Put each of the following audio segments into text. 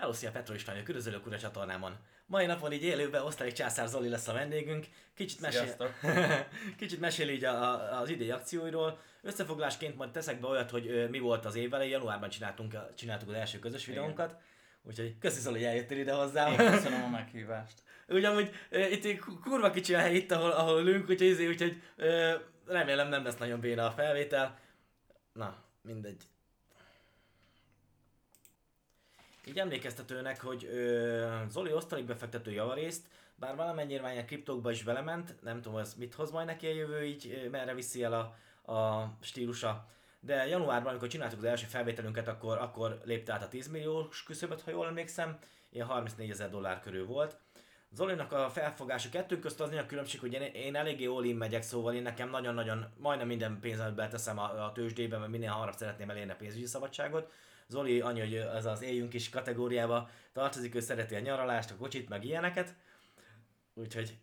Hello, szia Petro István, a Körözölők Ura csatornámon. Mai napon így élőben Osztalék Császár Zoli lesz a vendégünk. Kicsit, mesél... Kicsit mesél így a, a, az idei akcióiról. Összefoglásként majd teszek be olyat, hogy ö, mi volt az év elején. Januárban csináltunk, csináltuk az első közös videónkat. Úgyhogy köszi Zoli, hogy eljöttél ide hozzám. Én köszönöm a meghívást. Ugyanúgy itt kurva kicsi a hely itt, ahol, ahol ülünk, úgyhogy, izé, úgyhogy ö, remélem nem lesz nagyon béna a felvétel. Na, mindegy. Így emlékeztetőnek, hogy ö, Zoli osztalék befektető javarészt, bár valamennyire már kriptókba is belement, nem tudom, ez mit hoz majd neki a jövő, így merre viszi el a, a stílusa. De januárban, amikor csináltuk az első felvételünket, akkor, akkor lépte át a 10 milliós küszöböt, ha jól emlékszem, ilyen 34 ezer dollár körül volt. Zolinak a felfogása kettő közt az a különbség, hogy én, én eléggé all megyek, szóval én nekem nagyon-nagyon, majdnem minden pénzemet beteszem a, a tőzsdébe, mert minél hamarabb szeretném elérni a pénzügyi szabadságot. Zoli annyi, hogy ez az éljünk is kategóriába tartozik, ő szereti a nyaralást, a kocsit, meg ilyeneket. Úgyhogy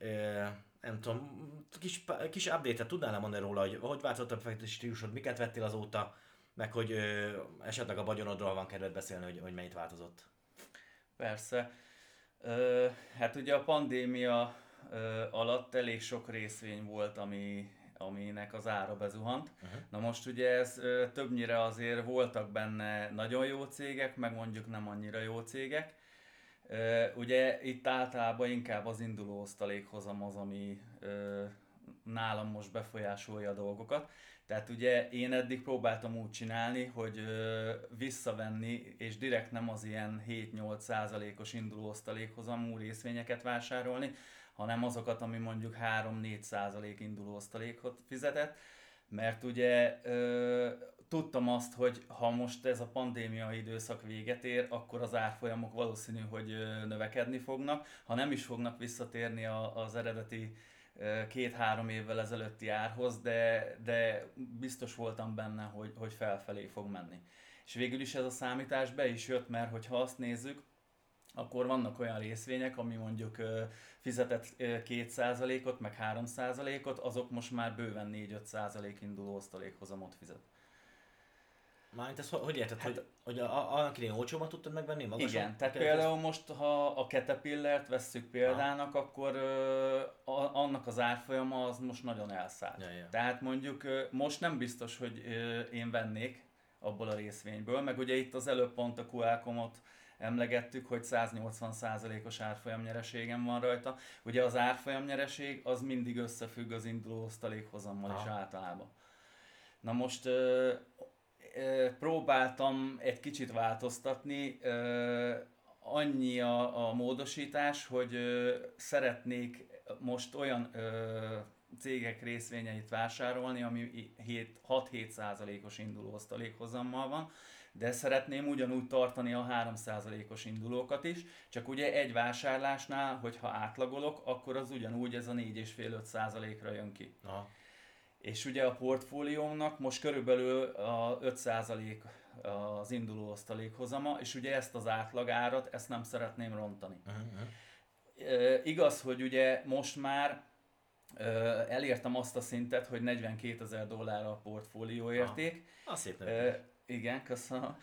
nem tudom, kis, kis update-et tudnál mondani róla, hogy hogy változott a befektetési stílusod, miket vettél azóta, meg hogy ö, esetleg a vagyonodról van kedved beszélni, hogy, hogy mennyit változott. Persze. Ö, hát ugye a pandémia ö, alatt elég sok részvény volt, ami, aminek az ára bezuhant. Uh-huh. Na most ugye ez többnyire azért voltak benne nagyon jó cégek, meg mondjuk nem annyira jó cégek. Ugye itt általában inkább az induló osztalékhozam az, ami nálam most befolyásolja a dolgokat. Tehát ugye én eddig próbáltam úgy csinálni, hogy ö, visszavenni, és direkt nem az ilyen 7-8 százalékos induló osztalékhozamú részvényeket vásárolni, hanem azokat, ami mondjuk 3-4 százalék induló osztalékot fizetett, mert ugye ö, tudtam azt, hogy ha most ez a pandémia időszak véget ér, akkor az árfolyamok valószínű, hogy növekedni fognak, ha nem is fognak visszatérni a, az eredeti két-három évvel ezelőtti árhoz, de, de biztos voltam benne, hogy, hogy felfelé fog menni. És végül is ez a számítás be is jött, mert hogyha azt nézzük, akkor vannak olyan részvények, ami mondjuk fizetett 2%-ot, meg 3%-ot, azok most már bőven 4-5% induló osztalékhozamot fizet. Mármint ez hogy érted, hát, hogy, hogy annak idején olcsóban tudtad megvenni magasan? Igen, tehát például ez... most, ha a Caterpillart vesszük példának, ha. akkor ö, a, annak az árfolyama az most nagyon elszállt. Ja, ja. Tehát mondjuk ö, most nem biztos, hogy ö, én vennék abból a részvényből, meg ugye itt az előbb pont a Qualcommot emlegettük, hogy 180%-os árfolyamnyereségem van rajta. Ugye az árfolyamnyereség az mindig összefügg az induló osztalékhozammal is általában. Na most próbáltam egy kicsit változtatni, annyi a, a módosítás, hogy szeretnék most olyan cégek részvényeit vásárolni, ami 6-7 százalékos induló osztalékhozammal van, de szeretném ugyanúgy tartani a 3 százalékos indulókat is, csak ugye egy vásárlásnál, hogyha átlagolok, akkor az ugyanúgy ez a 4,5-5 százalékra jön ki. Aha. És ugye a portfóliómnak most körülbelül a 5% az induló osztalékhozama, és ugye ezt az átlagárat, ezt nem szeretném rontani. Uh-huh. E, igaz, hogy ugye most már e, elértem azt a szintet, hogy 42 ezer dollár a portfólió érték. Ah, szép e, Igen, köszönöm.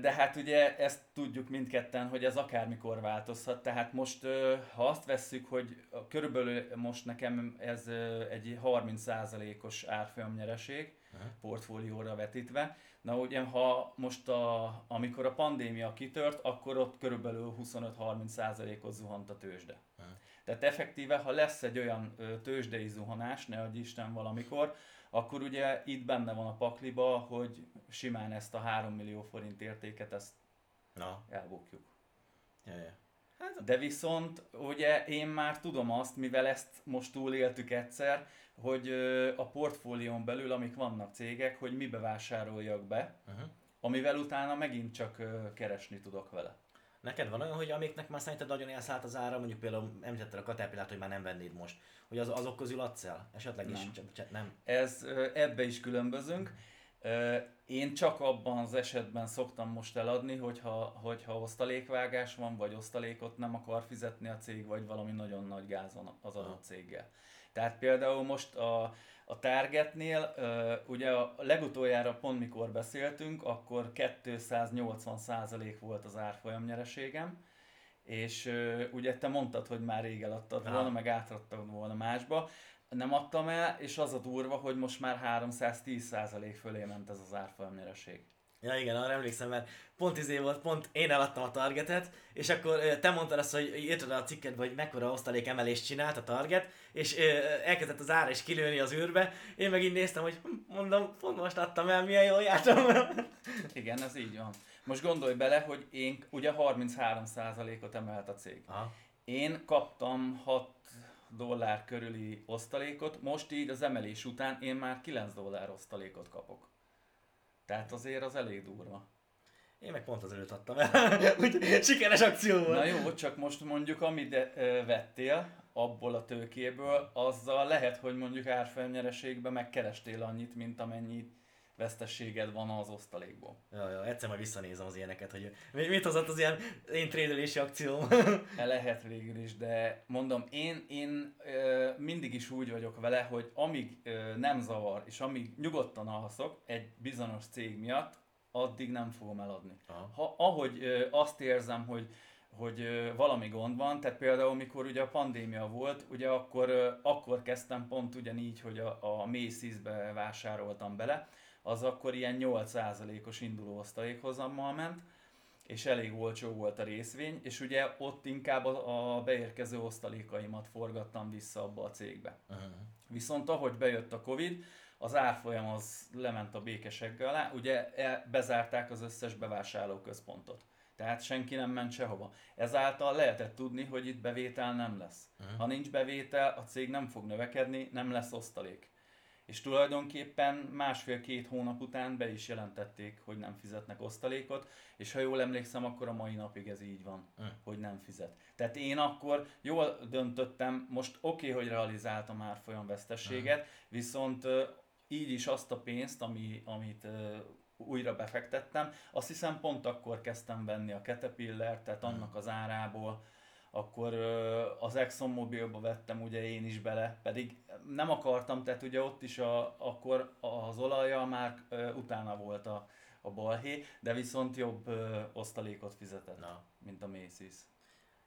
De hát ugye ezt tudjuk mindketten, hogy ez akármikor változhat. Tehát most, ha azt vesszük, hogy körülbelül most nekem ez egy 30%-os árfolyamnyereség uh-huh. portfólióra vetítve. Na ugye, ha most a, amikor a pandémia kitört, akkor ott körülbelül 25-30%-ot zuhant a tőzsde. Tehát effektíve, ha lesz egy olyan tőzsdei zuhanás, ne adj Isten valamikor, akkor ugye itt benne van a pakliba, hogy simán ezt a 3 millió forint értéket ezt Na. elbukjuk. Ja, ja. Hát, de viszont ugye én már tudom azt, mivel ezt most túléltük egyszer, hogy a portfólión belül, amik vannak cégek, hogy mibe vásároljak be, uh-huh. amivel utána megint csak keresni tudok vele. Neked van olyan, hogy amiknek már szerinted nagyon elszállt az ára, mondjuk például említetted a Caterpillar, hogy már nem vennéd most, hogy az, azok közül adsz el? Esetleg nem. is? Csak, nem. Ez, ebbe is különbözünk. Én csak abban az esetben szoktam most eladni, hogyha, hogyha osztalékvágás van, vagy osztalékot nem akar fizetni a cég, vagy valami nagyon nagy gáz van az adott céggel. Tehát például most a, a Targetnél, ugye a legutoljára pont mikor beszéltünk, akkor 280% volt az árfolyam nyereségem, és ugye te mondtad, hogy már rég eladtad volna, meg átadtad volna másba, nem adtam el, és az a durva, hogy most már 310% fölé ment ez az árfolyam nyereség. Ja igen, arra emlékszem, mert pont izé volt, pont én eladtam a targetet, és akkor te mondtad azt, hogy írtad a cikkedbe, hogy mekkora osztalék emelést csinált a target, és elkezdett az ára is kilőni az űrbe, én meg így néztem, hogy hm, mondom, pont most adtam el, milyen jól jártam. Igen, ez így van. Most gondolj bele, hogy én ugye 33%-ot emelt a cég. Aha. Én kaptam 6 dollár körüli osztalékot, most így az emelés után én már 9 dollár osztalékot kapok. Tehát azért az elég durva. Én meg pont az előtt adtam el. Úgy sikeres akció volt. Na jó, csak most mondjuk amit vettél abból a tőkéből, azzal lehet, hogy mondjuk árfolyamnyereségben megkerestél annyit, mint amennyit vesztességed van az osztalékból. Ja, ja, egyszer majd visszanézem az ilyeneket, hogy mit hozott az ilyen én trédelési akcióm. Lehet végül is, de mondom, én, én ö, mindig is úgy vagyok vele, hogy amíg ö, nem zavar, és amíg nyugodtan alszok egy bizonyos cég miatt, addig nem fogom eladni. Aha. Ha, ahogy ö, azt érzem, hogy hogy valami gond van, tehát például mikor ugye a pandémia volt, ugye akkor, akkor kezdtem pont ugyanígy, hogy a, a Macy's-be vásároltam bele, az akkor ilyen 8%-os induló osztalékhozammal ment, és elég olcsó volt a részvény, és ugye ott inkább a, a beérkező osztalékaimat forgattam vissza abba a cégbe. Uh-huh. Viszont ahogy bejött a Covid, az árfolyam az lement a békesegge alá, ugye e, bezárták az összes bevásárlóközpontot. Tehát senki nem ment sehova. Ezáltal lehetett tudni, hogy itt bevétel nem lesz. Uh-huh. Ha nincs bevétel, a cég nem fog növekedni, nem lesz osztalék és tulajdonképpen másfél-két hónap után be is jelentették, hogy nem fizetnek osztalékot, és ha jól emlékszem, akkor a mai napig ez így van, mm. hogy nem fizet. Tehát én akkor jól döntöttem, most oké, okay, hogy realizáltam már folyam vesztességet, mm. viszont így is azt a pénzt, ami, amit újra befektettem, azt hiszem pont akkor kezdtem venni a Caterpillar, tehát annak az árából, akkor az Exxon Mobilba vettem ugye én is bele, pedig nem akartam, tehát ugye ott is a, akkor az olaja már utána volt a, a balhé, de viszont jobb osztalékot fizetett, Na. mint a Macy's.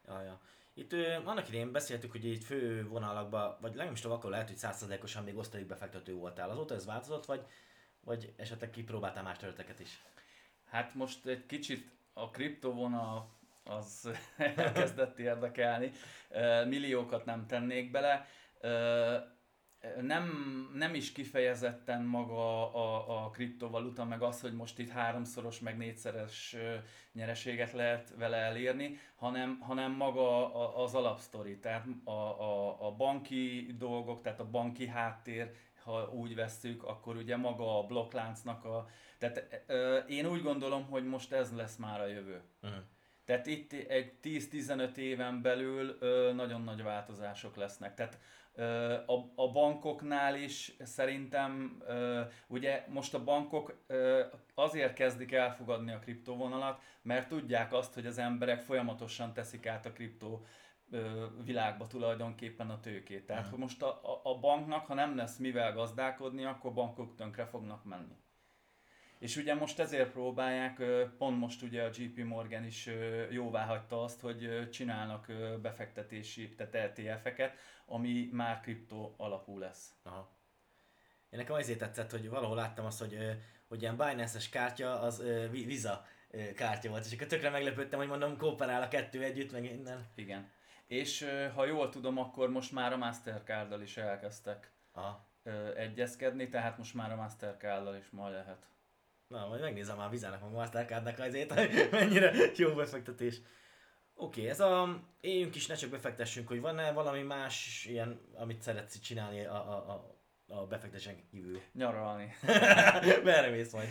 Ja, ja. Itt ö, annak idején beszéltük, hogy itt fő vonalakban, vagy legalábbis akkor lehet, hogy százszerzékosan még osztalékbefektető voltál. Azóta ez változott, vagy, vagy esetleg kipróbáltál más területeket is? Hát most egy kicsit a kriptovonal az elkezdett érdekelni. Milliókat nem tennék bele. Nem, nem is kifejezetten maga a, a kriptovaluta, meg az, hogy most itt háromszoros, meg négyszeres nyereséget lehet vele elérni, hanem, hanem maga az alapsztori, tehát a, a, a banki dolgok, tehát a banki háttér, ha úgy vesszük, akkor ugye maga a blokkláncnak a... Tehát ö, én úgy gondolom, hogy most ez lesz már a jövő. Uh-huh. Tehát itt egy 10-15 éven belül ö, nagyon nagy változások lesznek. Tehát ö, a, a bankoknál is szerintem, ö, ugye most a bankok ö, azért kezdik elfogadni a kriptovonalat, mert tudják azt, hogy az emberek folyamatosan teszik át a kriptó világba tulajdonképpen a tőkét. Tehát, hogy most a, a, a banknak, ha nem lesz mivel gazdálkodni, akkor bankok tönkre fognak menni. És ugye most ezért próbálják, pont most ugye a JP Morgan is jóvá hagyta azt, hogy csinálnak befektetési, tehát LTF-eket, ami már kriptó alapú lesz. Aha. Én nekem azért tetszett, hogy valahol láttam azt, hogy, hogy ilyen Binance-es kártya az Visa kártya volt, és akkor tökre meglepődtem, hogy mondom, kooperál a kettő együtt, meg innen. Igen. És ha jól tudom, akkor most már a Mastercard-dal is elkezdtek Aha. egyezkedni, tehát most már a Mastercard-dal is majd lehet. Na, majd megnézem már Vizának, a Mastercardnak azért, hogy mennyire jó befektetés. Oké, okay, ez a éljünk is, ne csak befektessünk, hogy van-e valami más ilyen, amit szeretsz csinálni a, a, a, a befektetésen kívül? Nyaralni. Merre mész majd?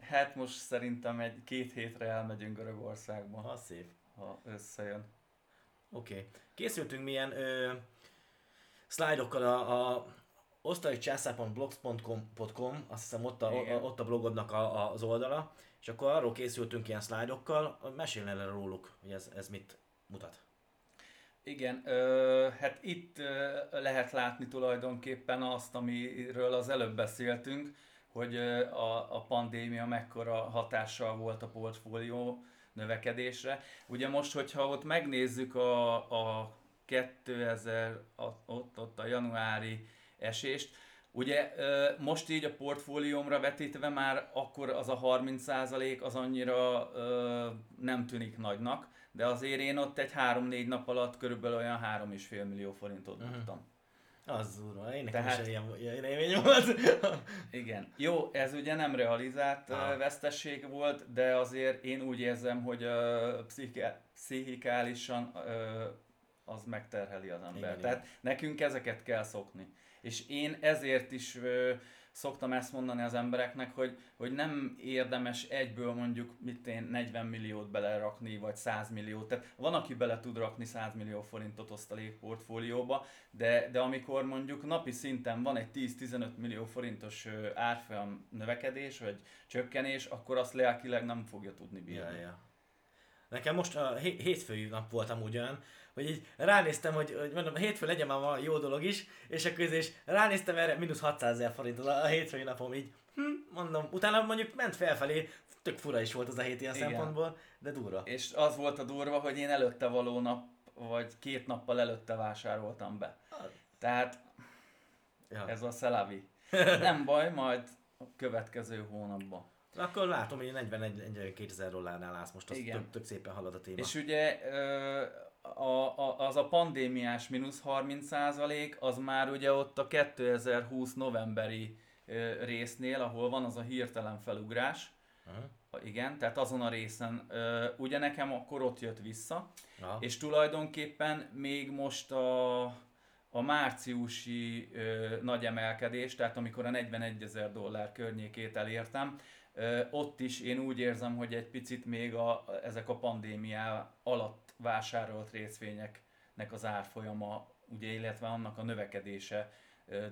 Hát most szerintem egy két hétre elmegyünk Görögországba. Ha szép. Ha összejön. Oké. Okay. Készültünk milyen ö, szlájdokkal a, a osztalicsászár.blogspot.com, azt hiszem ott a, ott a blogodnak a, az oldala, és akkor arról készültünk ilyen szlájdokkal, mesélj el róluk, hogy ez, ez mit mutat. Igen, ö, hát itt ö, lehet látni tulajdonképpen azt, amiről az előbb beszéltünk, hogy ö, a, a pandémia mekkora hatással volt a portfólió növekedésre. Ugye most, hogyha ott megnézzük a, a 2000, a, ott, ott a januári esést, Ugye most így a portfóliómra vetítve már akkor az a 30% az annyira nem tűnik nagynak, de azért én ott egy 3-4 nap alatt körülbelül olyan 3,5 millió forintot buktam. Uh-huh. Az durva, én nekem Tehát, is ilyen, ilyen élmény volt. igen. Jó, ez ugye nem realizált ah. vesztesség volt, de azért én úgy érzem, hogy uh, pszichikálisan uh, az megterheli az ember. Igen, Tehát igen. nekünk ezeket kell szokni. És én ezért is ö, szoktam ezt mondani az embereknek, hogy, hogy nem érdemes egyből mondjuk mit én 40 milliót belerakni, vagy 100 milliót. Tehát van, aki bele tud rakni 100 millió forintot osztalék portfólióba, de, de amikor mondjuk napi szinten van egy 10-15 millió forintos árfolyam növekedés, vagy csökkenés, akkor azt lelkileg nem fogja tudni bírni. Ja, ja. Nekem most a hétfői nap voltam ugyan, hogy így ránéztem, hogy, hogy mondom, hétfő legyen már valami jó dolog is, és akkor és ránéztem erre, mínusz 600 ezer forint a hétfői napom így, hm, mondom, utána mondjuk ment felfelé, tök fura is volt az a hét ilyen Igen. szempontból, de durva. És az volt a durva, hogy én előtte való nap, vagy két nappal előtte vásároltam be. Tehát ja. ez a szelavi. Nem baj, majd a következő hónapban. Akkor látom, hogy 41 2000 dollárnál állsz most, az. Tök, tök szépen halad a téma. És ugye a, a, az a pandémiás mínusz 30 százalék, az már ugye ott a 2020 novemberi résznél, ahol van az a hirtelen felugrás, uh-huh. igen, tehát azon a részen, ugye nekem akkor ott jött vissza, uh-huh. és tulajdonképpen még most a, a márciusi ö, nagy emelkedés, tehát amikor a 41 ezer dollár környékét elértem, ott is én úgy érzem, hogy egy picit még a, ezek a pandémia alatt vásárolt részvényeknek az árfolyama, ugye, illetve annak a növekedése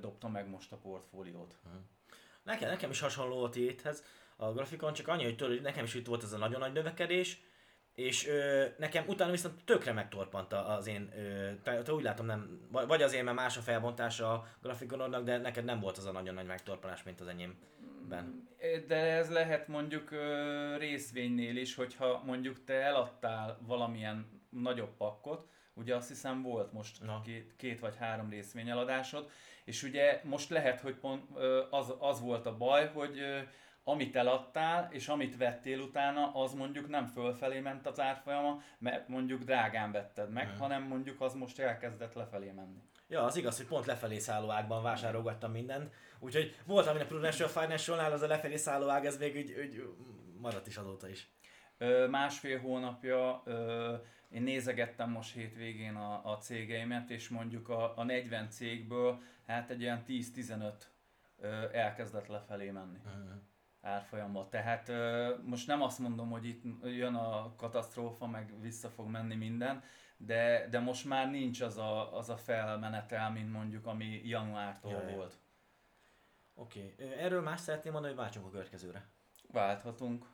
dobta meg most a portfóliót. Hm. Nekem, nekem is hasonló a téthez a grafikon, csak annyi, hogy hogy nekem is itt volt ez a nagyon nagy növekedés, és ö, nekem utána viszont tökre megtorpant az én, ö, te, te úgy látom nem, vagy azért, mert más a felbontása a grafikonodnak, de neked nem volt az a nagyon nagy megtorpanás, mint az enyém ben. De ez lehet mondjuk részvénynél is, hogyha mondjuk te eladtál valamilyen nagyobb pakkot, ugye azt hiszem volt most Na. két, két vagy három részvényeladásod, és ugye most lehet, hogy pont az, az volt a baj, hogy amit eladtál, és amit vettél utána, az mondjuk nem fölfelé ment az árfolyama, mert mondjuk drágán vetted meg, hmm. hanem mondjuk az most elkezdett lefelé menni. Ja, az igaz, hogy pont lefelé szálló ágban vásárolgattam mindent, úgyhogy volt, aminek Prudential Financial-nál az a lefelé szálló ág, ez még úgy, úgy maradt is azóta is. Ö, másfél hónapja ö, én nézegettem most hétvégén a, a cégeimet, és mondjuk a, a 40 cégből hát egy olyan 10-15 elkezdett lefelé menni. Uh-huh árfolyamban. Tehát most nem azt mondom, hogy itt jön a katasztrófa, meg vissza fog menni minden, de, de most már nincs az a, az a felmenetel, mint mondjuk ami januártól Jaj. volt. Oké, okay. erről más szeretném mondani, hogy váltsunk a következőre. Válthatunk.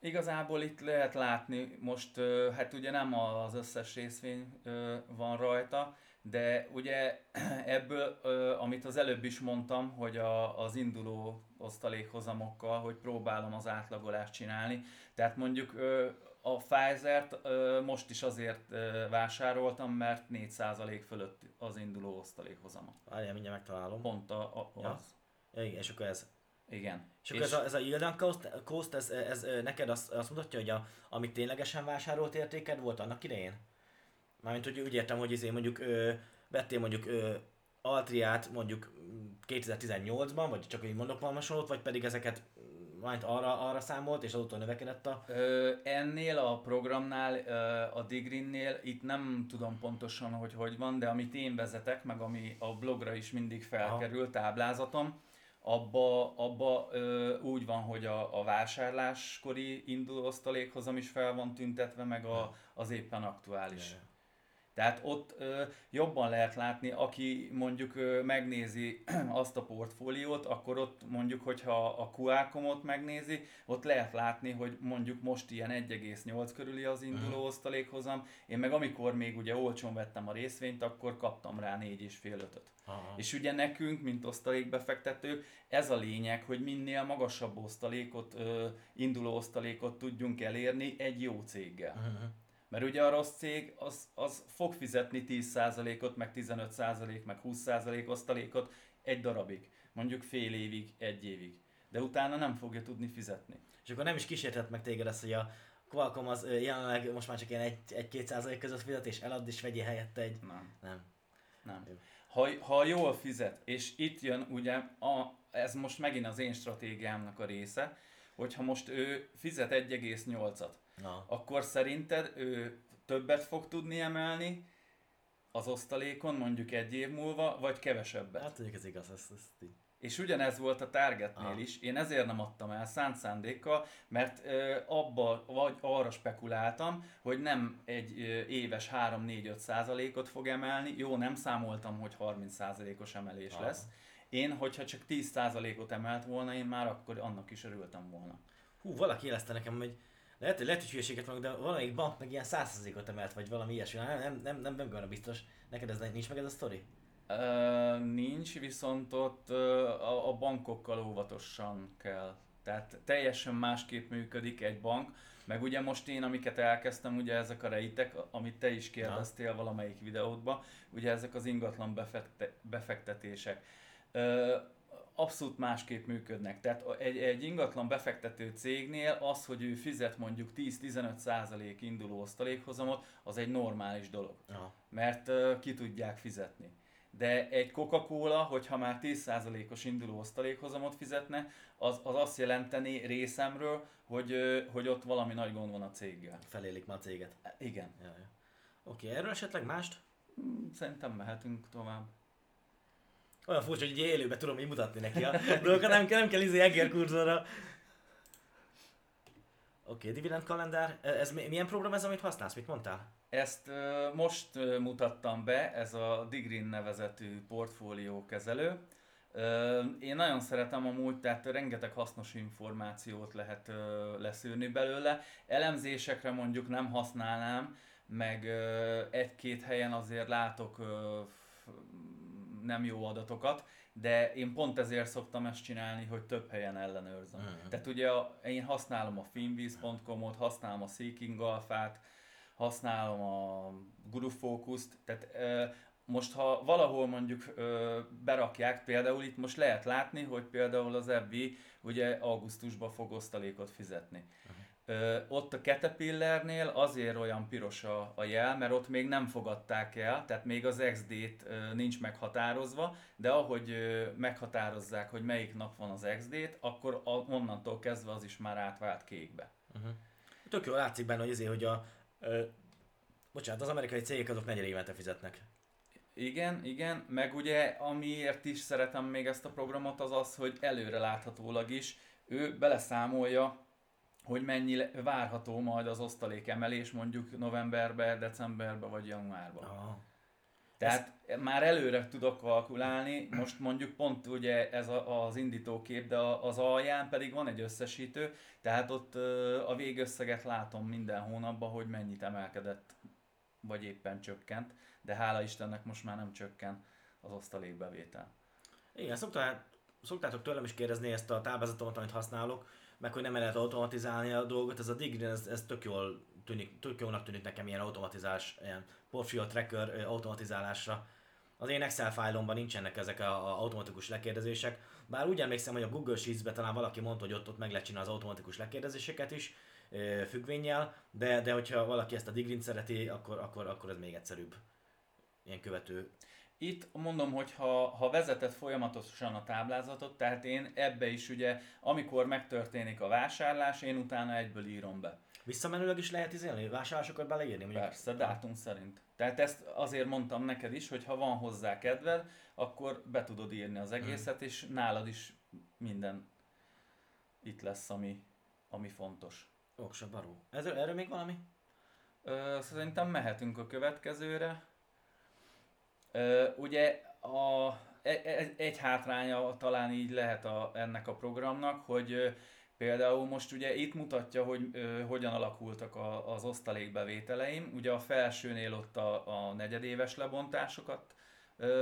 Igazából itt lehet látni, most hát ugye nem az összes részvény van rajta, de ugye ebből, amit az előbb is mondtam, hogy a, az induló osztalékhozamokkal, hogy próbálom az átlagolást csinálni. Tehát mondjuk a Pfizer-t most is azért vásároltam, mert 4% fölött az induló osztalékhozama. Várjál, mindjárt megtalálom. Pont a, a, az. Ja. ja. igen, és akkor ez. Igen. És akkor és ez a, ez a yield cost, cost ez, ez, ez, neked azt, azt mutatja, hogy a, amit ténylegesen vásárolt értéked volt annak idején? Mármint, hogy úgy értem, hogy izé mondjuk ö, vettél mondjuk ö, Altriát mondjuk 2018-ban, vagy csak így mondok valami hasonlót, vagy pedig ezeket majd arra, arra számolt, és azóta növekedett a... Ö, ennél a programnál, a Digrinnél, itt nem tudom pontosan, hogy hogy van, de amit én vezetek, meg ami a blogra is mindig felkerül, Aha. táblázatom, abba, abba ö, úgy van, hogy a, a vásárláskori induló osztalékhozam is fel van tüntetve, meg a, az éppen aktuális. Yeah Tehát ott ö, jobban lehet látni, aki mondjuk ö, megnézi azt a portfóliót, akkor ott mondjuk, hogyha a QA-komot megnézi, ott lehet látni, hogy mondjuk most ilyen 1,8 körüli az induló uh-huh. osztalékhozam, én meg amikor még ugye olcsón vettem a részvényt, akkor kaptam rá 4,5-öt. Aha. És ugye nekünk, mint osztalékbefektetők, ez a lényeg, hogy minél magasabb osztalékot, ö, induló osztalékot tudjunk elérni egy jó céggel. Uh-huh. Mert ugye a rossz cég az, az fog fizetni 10%-ot, meg 15%, meg 20% osztalékot egy darabig. Mondjuk fél évig, egy évig. De utána nem fogja tudni fizetni. És akkor nem is kísérhet meg téged ezt, hogy a Qualcomm az jelenleg most már csak ilyen 1-2% között fizet, és elad és vegyél helyette egy... Nem. Nem. Nem. Ha, ha jól fizet, és itt jön ugye, a, ez most megint az én stratégiámnak a része, hogyha most ő fizet 1,8-at, Na. akkor szerinted ő többet fog tudni emelni az osztalékon mondjuk egy év múlva, vagy kevesebbet? Hát mondjuk ez igaz, ez, ez így. És ugyanez volt a Targetnél ah. is, én ezért nem adtam el szánt szándékkal, mert ö, abba vagy arra spekuláltam, hogy nem egy ö, éves 3-4-5 százalékot fog emelni, jó, nem számoltam, hogy 30 százalékos emelés ah. lesz. Én, hogyha csak 10 százalékot emelt volna, én már akkor annak is örültem volna. Hú, valaki jelezte nekem, hogy lehet, hogy lehet, hogy hülyeséget mondok, de valamelyik bank meg ilyen 100%-ot emelt, vagy valami ilyesmi. Nem, nem, nem, nem, nem, nem biztos. Neked ez nincs meg ez a sztori? Uh, nincs, viszont ott uh, a, a bankokkal óvatosan kell. Tehát teljesen másképp működik egy bank, meg ugye most én, amiket elkezdtem, ugye ezek a rejtek, amit te is kérdeztél valamelyik videódban, ugye ezek az ingatlan befekte, befektetések. Abszolút másképp működnek. Tehát egy, egy ingatlan befektető cégnél az, hogy ő fizet mondjuk 10-15% induló osztalékhozamot, az egy normális dolog. Aha. Mert uh, ki tudják fizetni. De egy Coca-Cola, hogyha már 10%-os induló osztalékhozamot fizetne, az, az azt jelenteni részemről, hogy, hogy ott valami nagy gond van a céggel. Felélik már a céget. Igen. Ja, ja. Oké, erről esetleg mást? Hmm, szerintem mehetünk tovább. Olyan furcsa, hogy élőben tudom így mutatni neki a dolgokat, nem, nem kell izé egér kurzorra. Oké, okay, dividend kalendár. Ez milyen program ez, amit használsz? Mit mondtál? Ezt uh, most uh, mutattam be, ez a Digrin nevezetű portfóliókezelő. Uh, én nagyon szeretem amúgy, tehát rengeteg hasznos információt lehet uh, leszűrni belőle. Elemzésekre mondjuk nem használnám, meg egy-két helyen azért látok nem jó adatokat, de én pont ezért szoktam ezt csinálni, hogy több helyen ellenőrzöm. Uh-huh. Tehát ugye a, én használom a finviz.com-ot, használom a Seeking Alpha-t, használom a Guru Focus-t, tehát ö, most ha valahol mondjuk ö, berakják, például itt most lehet látni, hogy például az FB ugye augusztusban fog osztalékot fizetni. Uh-huh. Ott a Caterpillarnél azért olyan piros a, a jel, mert ott még nem fogadták el, tehát még az XD-t nincs meghatározva, de ahogy meghatározzák, hogy melyik nap van az XD-t, akkor onnantól kezdve az is már átvált kékbe. Uh-huh. Tök jó látszik benne, hogy, azért, hogy a, ö, bocsánat, az amerikai cégek azok negyed évente fizetnek. Igen, igen, meg ugye amiért is szeretem még ezt a programot az az, hogy előre láthatólag is ő beleszámolja hogy mennyi várható majd az osztalék emelés mondjuk novemberben, decemberben vagy januárban. Aha. Tehát ez... már előre tudok kalkulálni, most mondjuk pont ugye ez a, az indítókép, de az alján pedig van egy összesítő, tehát ott a végösszeget látom minden hónapban, hogy mennyit emelkedett, vagy éppen csökkent, de hála Istennek most már nem csökken az osztalékbevétel. Igen, szoktál, szoktátok tőlem is kérdezni ezt a táblázatomat, amit használok, meg hogy nem lehet automatizálni a dolgot, ez a Digrin, ez, ez tök jól tűnik, tök jónak tűnik nekem ilyen automatizás, ilyen portfolio tracker automatizálásra. Az én Excel fájlomban nincsenek ezek a, a automatikus lekérdezések, bár úgy emlékszem, hogy a Google Sheets-be talán valaki mondta, hogy ott, ott meg lehet csinálni az automatikus lekérdezéseket is, függvényel, de, de hogyha valaki ezt a Digrin szereti, akkor, akkor, akkor ez még egyszerűbb. Ilyen követő itt mondom, hogy ha, ha vezetett folyamatosan a táblázatot, tehát én ebbe is ugye, amikor megtörténik a vásárlás, én utána egyből írom be. Visszamenőleg is lehet izélni, vásárlásokat beleírni? Mondjuk? Persze, dátum szerint. Tehát ezt azért mondtam neked is, hogy ha van hozzá kedved, akkor be tudod írni az egészet, hmm. és nálad is minden itt lesz, ami, ami fontos. Oksa baró. Ez, erről még valami? Ö, szerintem mehetünk a következőre. Ö, ugye a, egy, e, egy hátránya talán így lehet a, ennek a programnak, hogy például most ugye itt mutatja, hogy hogyan alakultak a, az osztalékbevételeim. Ugye a felsőnél ott a, a negyedéves lebontásokat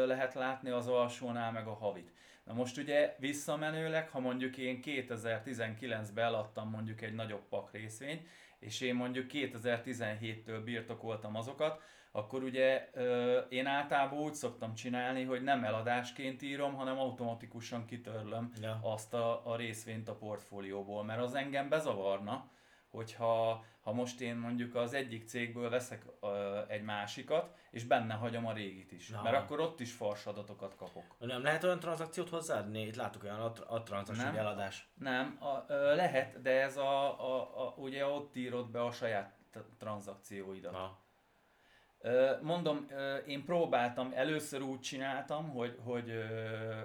lehet látni, az alsónál meg a havit. Na most ugye visszamenőleg, ha mondjuk én 2019-ben eladtam mondjuk egy nagyobb pak részvényt, és én mondjuk 2017-től birtokoltam azokat, akkor ugye ö, én általában úgy szoktam csinálni, hogy nem eladásként írom, hanem automatikusan kitörlöm ja. azt a, a részvényt a portfólióból, mert az engem bezavarna, hogyha ha most én mondjuk az egyik cégből veszek ö, egy másikat, és benne hagyom a régit is. Na. Mert akkor ott is fals adatokat kapok. Nem lehet olyan tranzakciót hozzáadni? Itt látok olyan a, a tranzakció eladás. Nem, a, ö, lehet, de ez a, a, a, ugye ott írod be a saját tranzakcióidat. Na. Mondom, én próbáltam, először úgy csináltam, hogy, hogy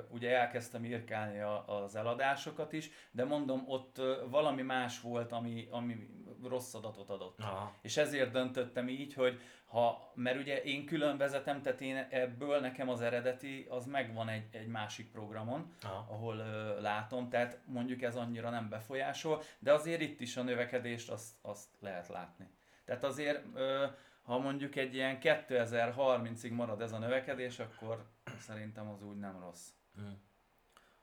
ugye elkezdtem írkálni az eladásokat is, de mondom, ott valami más volt, ami, ami rossz adatot adott. Aha. És ezért döntöttem így, hogy ha, mert ugye én külön vezetem, tehát én ebből nekem az eredeti, az megvan egy, egy másik programon, Aha. ahol ö, látom, tehát mondjuk ez annyira nem befolyásol, de azért itt is a növekedést azt, azt lehet látni. Tehát azért ö, ha mondjuk egy ilyen 2030-ig marad ez a növekedés, akkor szerintem az úgy nem rossz. Hmm.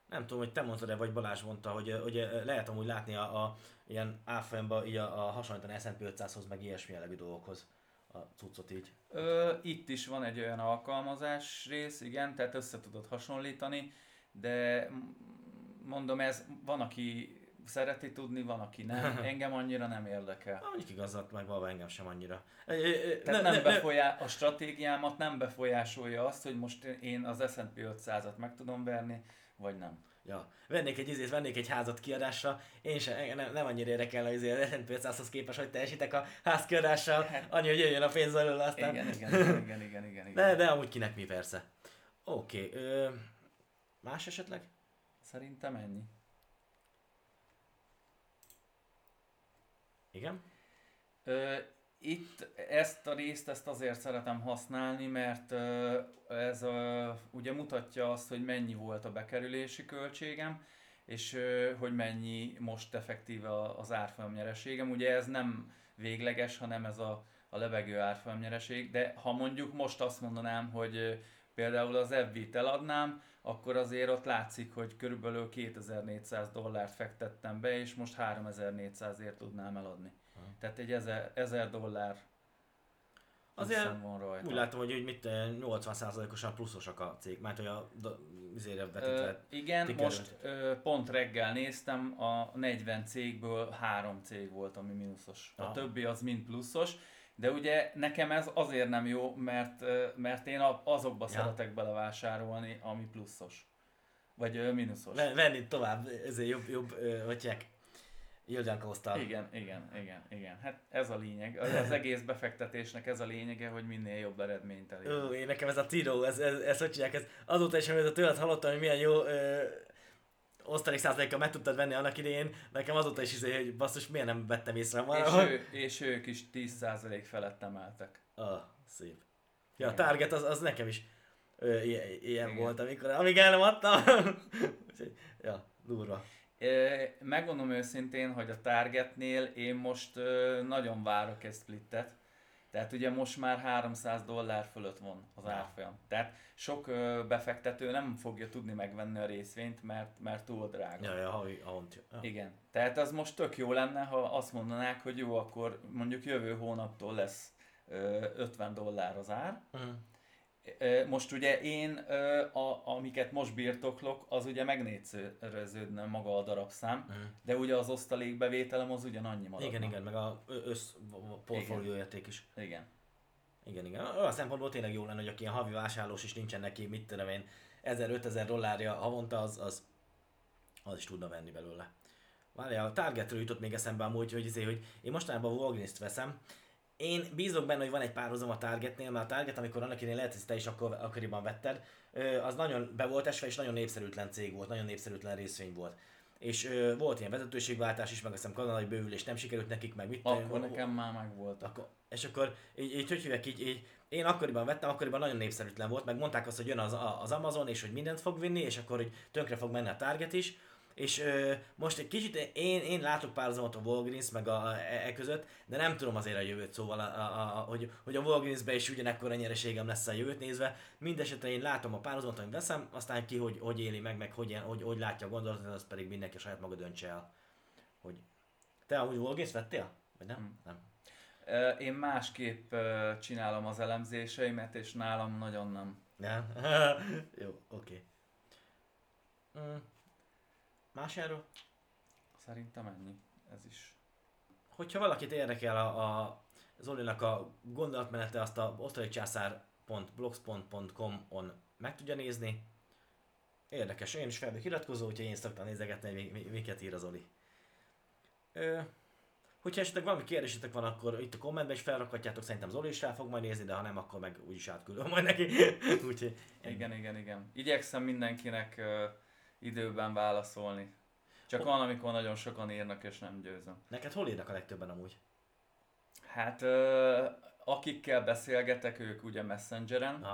Nem tudom, hogy te mondtad-e, vagy Balázs mondta, hogy, hogy lehet amúgy látni a, a ilyen árfolyamban a, a hasonlítani S&P 500-hoz, meg ilyesmi jellegű dolgokhoz a cuccot így. Ö, itt is van egy olyan alkalmazás rész, igen, tehát össze tudod hasonlítani, de mondom, ez van, aki szereti tudni, van, aki nem. Engem annyira nem érdekel. Mondjuk igazat meg valami engem sem annyira. Tehát ne, nem ne, befolyá... a stratégiámat nem befolyásolja azt, hogy most én az S&P 500-at meg tudom verni, vagy nem. Ja, vennék egy izét, vennék egy házat kiadásra, én sem, nem, nem annyira érdekel az S&P 500-hoz képest, hogy teljesítek a ház kiadással, hát- annyi, hogy jöjjön a pénz alól aztán. Igen, igen, igen, igen, igen, igen. De, de amúgy kinek mi persze. Oké, okay, más esetleg? Szerintem ennyi. Igen? Ö, itt ezt a részt ezt azért szeretem használni, mert ez ö, ugye mutatja azt, hogy mennyi volt a bekerülési költségem, és hogy mennyi most effektíve az árfolyam nyereségem. Ugye ez nem végleges, hanem ez a, a levegő árfolyam nyereség, de ha mondjuk most azt mondanám, hogy például az FB-t eladnám, akkor azért ott látszik, hogy körülbelül 2400 dollárt fektettem be, és most 3400-ért tudnám eladni. Ha. Tehát egy 1000, 1000 dollár Azért van rajta. úgy látom, hogy, hogy mit 80%-osan pluszosak a cég, mert hogy a vizére vetítve. Igen, tikerült. most ö, pont reggel néztem, a 40 cégből 3 cég volt, ami mínuszos. A többi az mind pluszos. De ugye nekem ez azért nem jó, mert, mert én azokba ja. szeretek belevásárolni, ami pluszos. Vagy mínuszos. Venni tovább, ezért jobb, jobb hogy Yield Igen, igen, igen, igen. Hát ez a lényeg. Az egész befektetésnek ez a lényege, hogy minél jobb eredményt elég. Ó, én nekem ez a Tiro, ez, ez, ez hogy csinálják, ez azóta is, amit a tőled hallottam, hogy milyen jó ö, osztalék százalékkal meg tudtad venni annak idején, nekem azóta is izé, hogy basszus, miért nem vettem észre már. És, ő, és ők is 10% felett emeltek. Ah, szép. Ja, a target az, az nekem is ö, ilyen, ilyen volt, amikor, amíg el nem adtam. ja, durva. Megmondom őszintén, hogy a Targetnél én most nagyon várok egy splittet. Tehát ugye most már 300 dollár fölött van az árfolyam. Tehát sok befektető nem fogja tudni megvenni a részvényt, mert, mert túl drága. Ja, ja, havi, havont. Ja. Igen. Tehát az most tök jó lenne, ha azt mondanák, hogy jó, akkor mondjuk jövő hónaptól lesz 50 dollár az ár, uh-huh. Most ugye én, a, amiket most birtoklok, az ugye megnégyszereződne maga a darabszám, uh-huh. de ugye az osztalékbevételem az ugyanannyi marad. Igen, igen, meg a össz portfólió érték is. Igen. Igen, igen. A szempontból tényleg jó lenne, hogy aki ilyen havi vásárlós is nincsen neki, mit tudom én, 1000-5000 dollárja havonta, az, az, az is tudna venni belőle. Várjál, a Targetről jutott még eszembe amúgy, hogy, hogy, hogy én mostanában a Walgreens-t veszem, én bízok benne, hogy van egy párhuzam a Targetnél, mert a Target, amikor annak idején lehet, hogy te is akkor, akkoriban vetted, az nagyon be volt esve, és nagyon népszerűtlen cég volt, nagyon népszerűtlen részvény volt. és ö, volt ilyen vezetőségváltás is, meg azt hiszem kanadai bővülés nem sikerült nekik, meg mit Akkor nekem már megvolt. Akkor, és akkor így, így hogy hívják, így, így, én akkoriban vettem, akkoriban nagyon népszerűtlen volt, meg mondták azt, hogy jön az, az Amazon, és hogy mindent fog vinni, és akkor hogy tönkre fog menni a Target is, és ö, most egy kicsit én, én látok párhuzamot a Walgreens meg a, e, e között, de nem tudom azért a jövőt, szóval a, a, a, hogy, hogy a Walgreensbe is ugyanekkor a nyereségem lesz a jövőt nézve. Mindenesetre én látom a párhuzamot, amit veszem, aztán ki hogy, hogy éli meg, meg hogy, hogy, hogy látja a gondolatot, az pedig mindenki saját maga döntse el. Hogy... Te amúgy Walgreens vettél? Vagy nem? Hmm. Nem. Én másképp csinálom az elemzéseimet, és nálam nagyon nem. Nem? Jó, oké. Okay. Mm. Más erről? Szerintem ennyi. Ez is. Hogyha valakit érdekel a, a Zolinak a gondolatmenete, azt a osztalicsászár.blogspot.com-on meg tudja nézni. Érdekes, én is fel iratkozó, úgyhogy én szoktam nézegetni, hogy miket ír az Oli. Ö, hogyha esetleg valami kérdésetek van, akkor itt a kommentben is felrakhatjátok, szerintem Zoli is rá fog majd nézni, de ha nem, akkor meg úgyis átküldöm majd neki. úgyhogy, igen, igen, igen. Igyekszem mindenkinek uh, időben válaszolni. Csak van, amikor nagyon sokan írnak, és nem győzöm. Neked hol írnak a legtöbben amúgy? Hát, ö, akikkel beszélgetek, ők ugye Messengeren.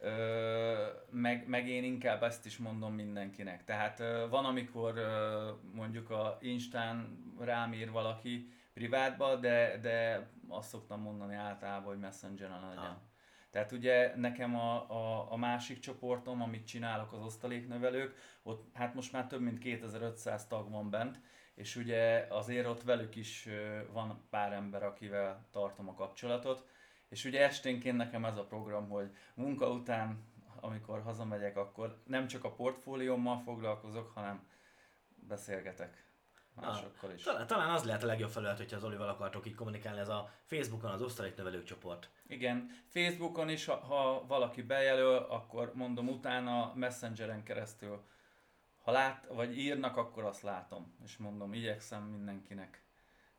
Ö, meg, meg én inkább ezt is mondom mindenkinek. Tehát ö, van, amikor ö, mondjuk a Instán rám ír valaki privátba, de, de azt szoktam mondani általában, hogy Messengeren legyen. Ha. Tehát ugye nekem a, a, a másik csoportom, amit csinálok az osztaléknövelők, ott hát most már több mint 2500 tag van bent, és ugye azért ott velük is van pár ember, akivel tartom a kapcsolatot, és ugye esténként nekem ez a program, hogy munka után, amikor hazamegyek, akkor nem csak a portfóliómmal foglalkozok, hanem beszélgetek másokkal is. Talán, talán az lehet a legjobb felület, hogyha az Olival akartok így kommunikálni, ez a Facebookon az osztaléknövelők csoport. Igen, Facebookon is, ha, ha valaki bejelöl, akkor mondom utána Messengeren keresztül, ha lát, vagy írnak, akkor azt látom, és mondom, igyekszem mindenkinek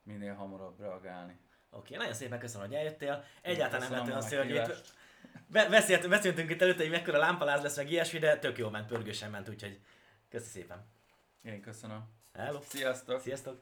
minél hamarabb reagálni. Oké, okay, nagyon szépen köszönöm, hogy eljöttél. Egyáltalán nem lett olyan szörnyű. Beszélt, beszéltünk itt előtte, hogy mekkora lámpaláz lesz, meg ilyesmi, de tök jó ment, pörgősen ment, úgyhogy köszi szépen. Én köszönöm. Hello. Sziasztok. Sziasztok.